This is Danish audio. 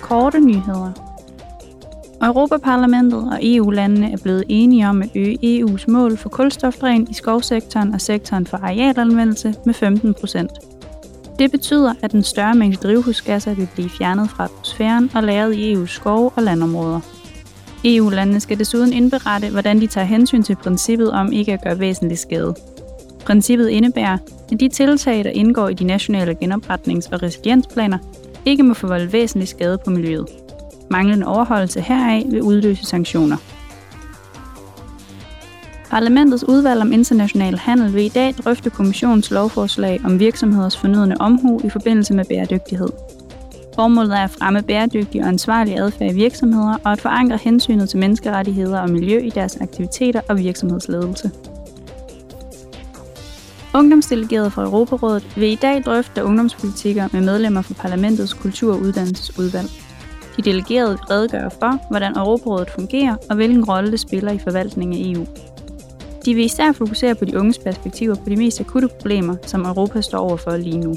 korte nyheder. Europaparlamentet og EU-landene er blevet enige om at øge EU's mål for kulstofdræn i skovsektoren og sektoren for arealanvendelse med 15 procent. Det betyder, at en større mængde drivhusgasser vil blive fjernet fra atmosfæren og lagret i EU's skove og landområder. EU-landene skal desuden indberette, hvordan de tager hensyn til princippet om ikke at gøre væsentlig skade. Princippet indebærer, at de tiltag, der indgår i de nationale genopretnings- og resiliensplaner, ikke må forvolde væsentlig skade på miljøet. Manglende overholdelse heraf vil udløse sanktioner. Parlamentets udvalg om international handel vil i dag drøfte kommissionens lovforslag om virksomheders fornødende omhu i forbindelse med bæredygtighed. Formålet er at fremme bæredygtig og ansvarlig adfærd i virksomheder og at forankre hensynet til menneskerettigheder og miljø i deres aktiviteter og virksomhedsledelse. Ungdomsdelegerede fra Europarådet vil i dag drøfte ungdomspolitikker med medlemmer fra parlamentets kultur- og uddannelsesudvalg. De delegerede redegør for, hvordan Europarådet fungerer og hvilken rolle det spiller i forvaltningen af EU. De vil især fokusere på de unges perspektiver på de mest akutte problemer, som Europa står overfor lige nu.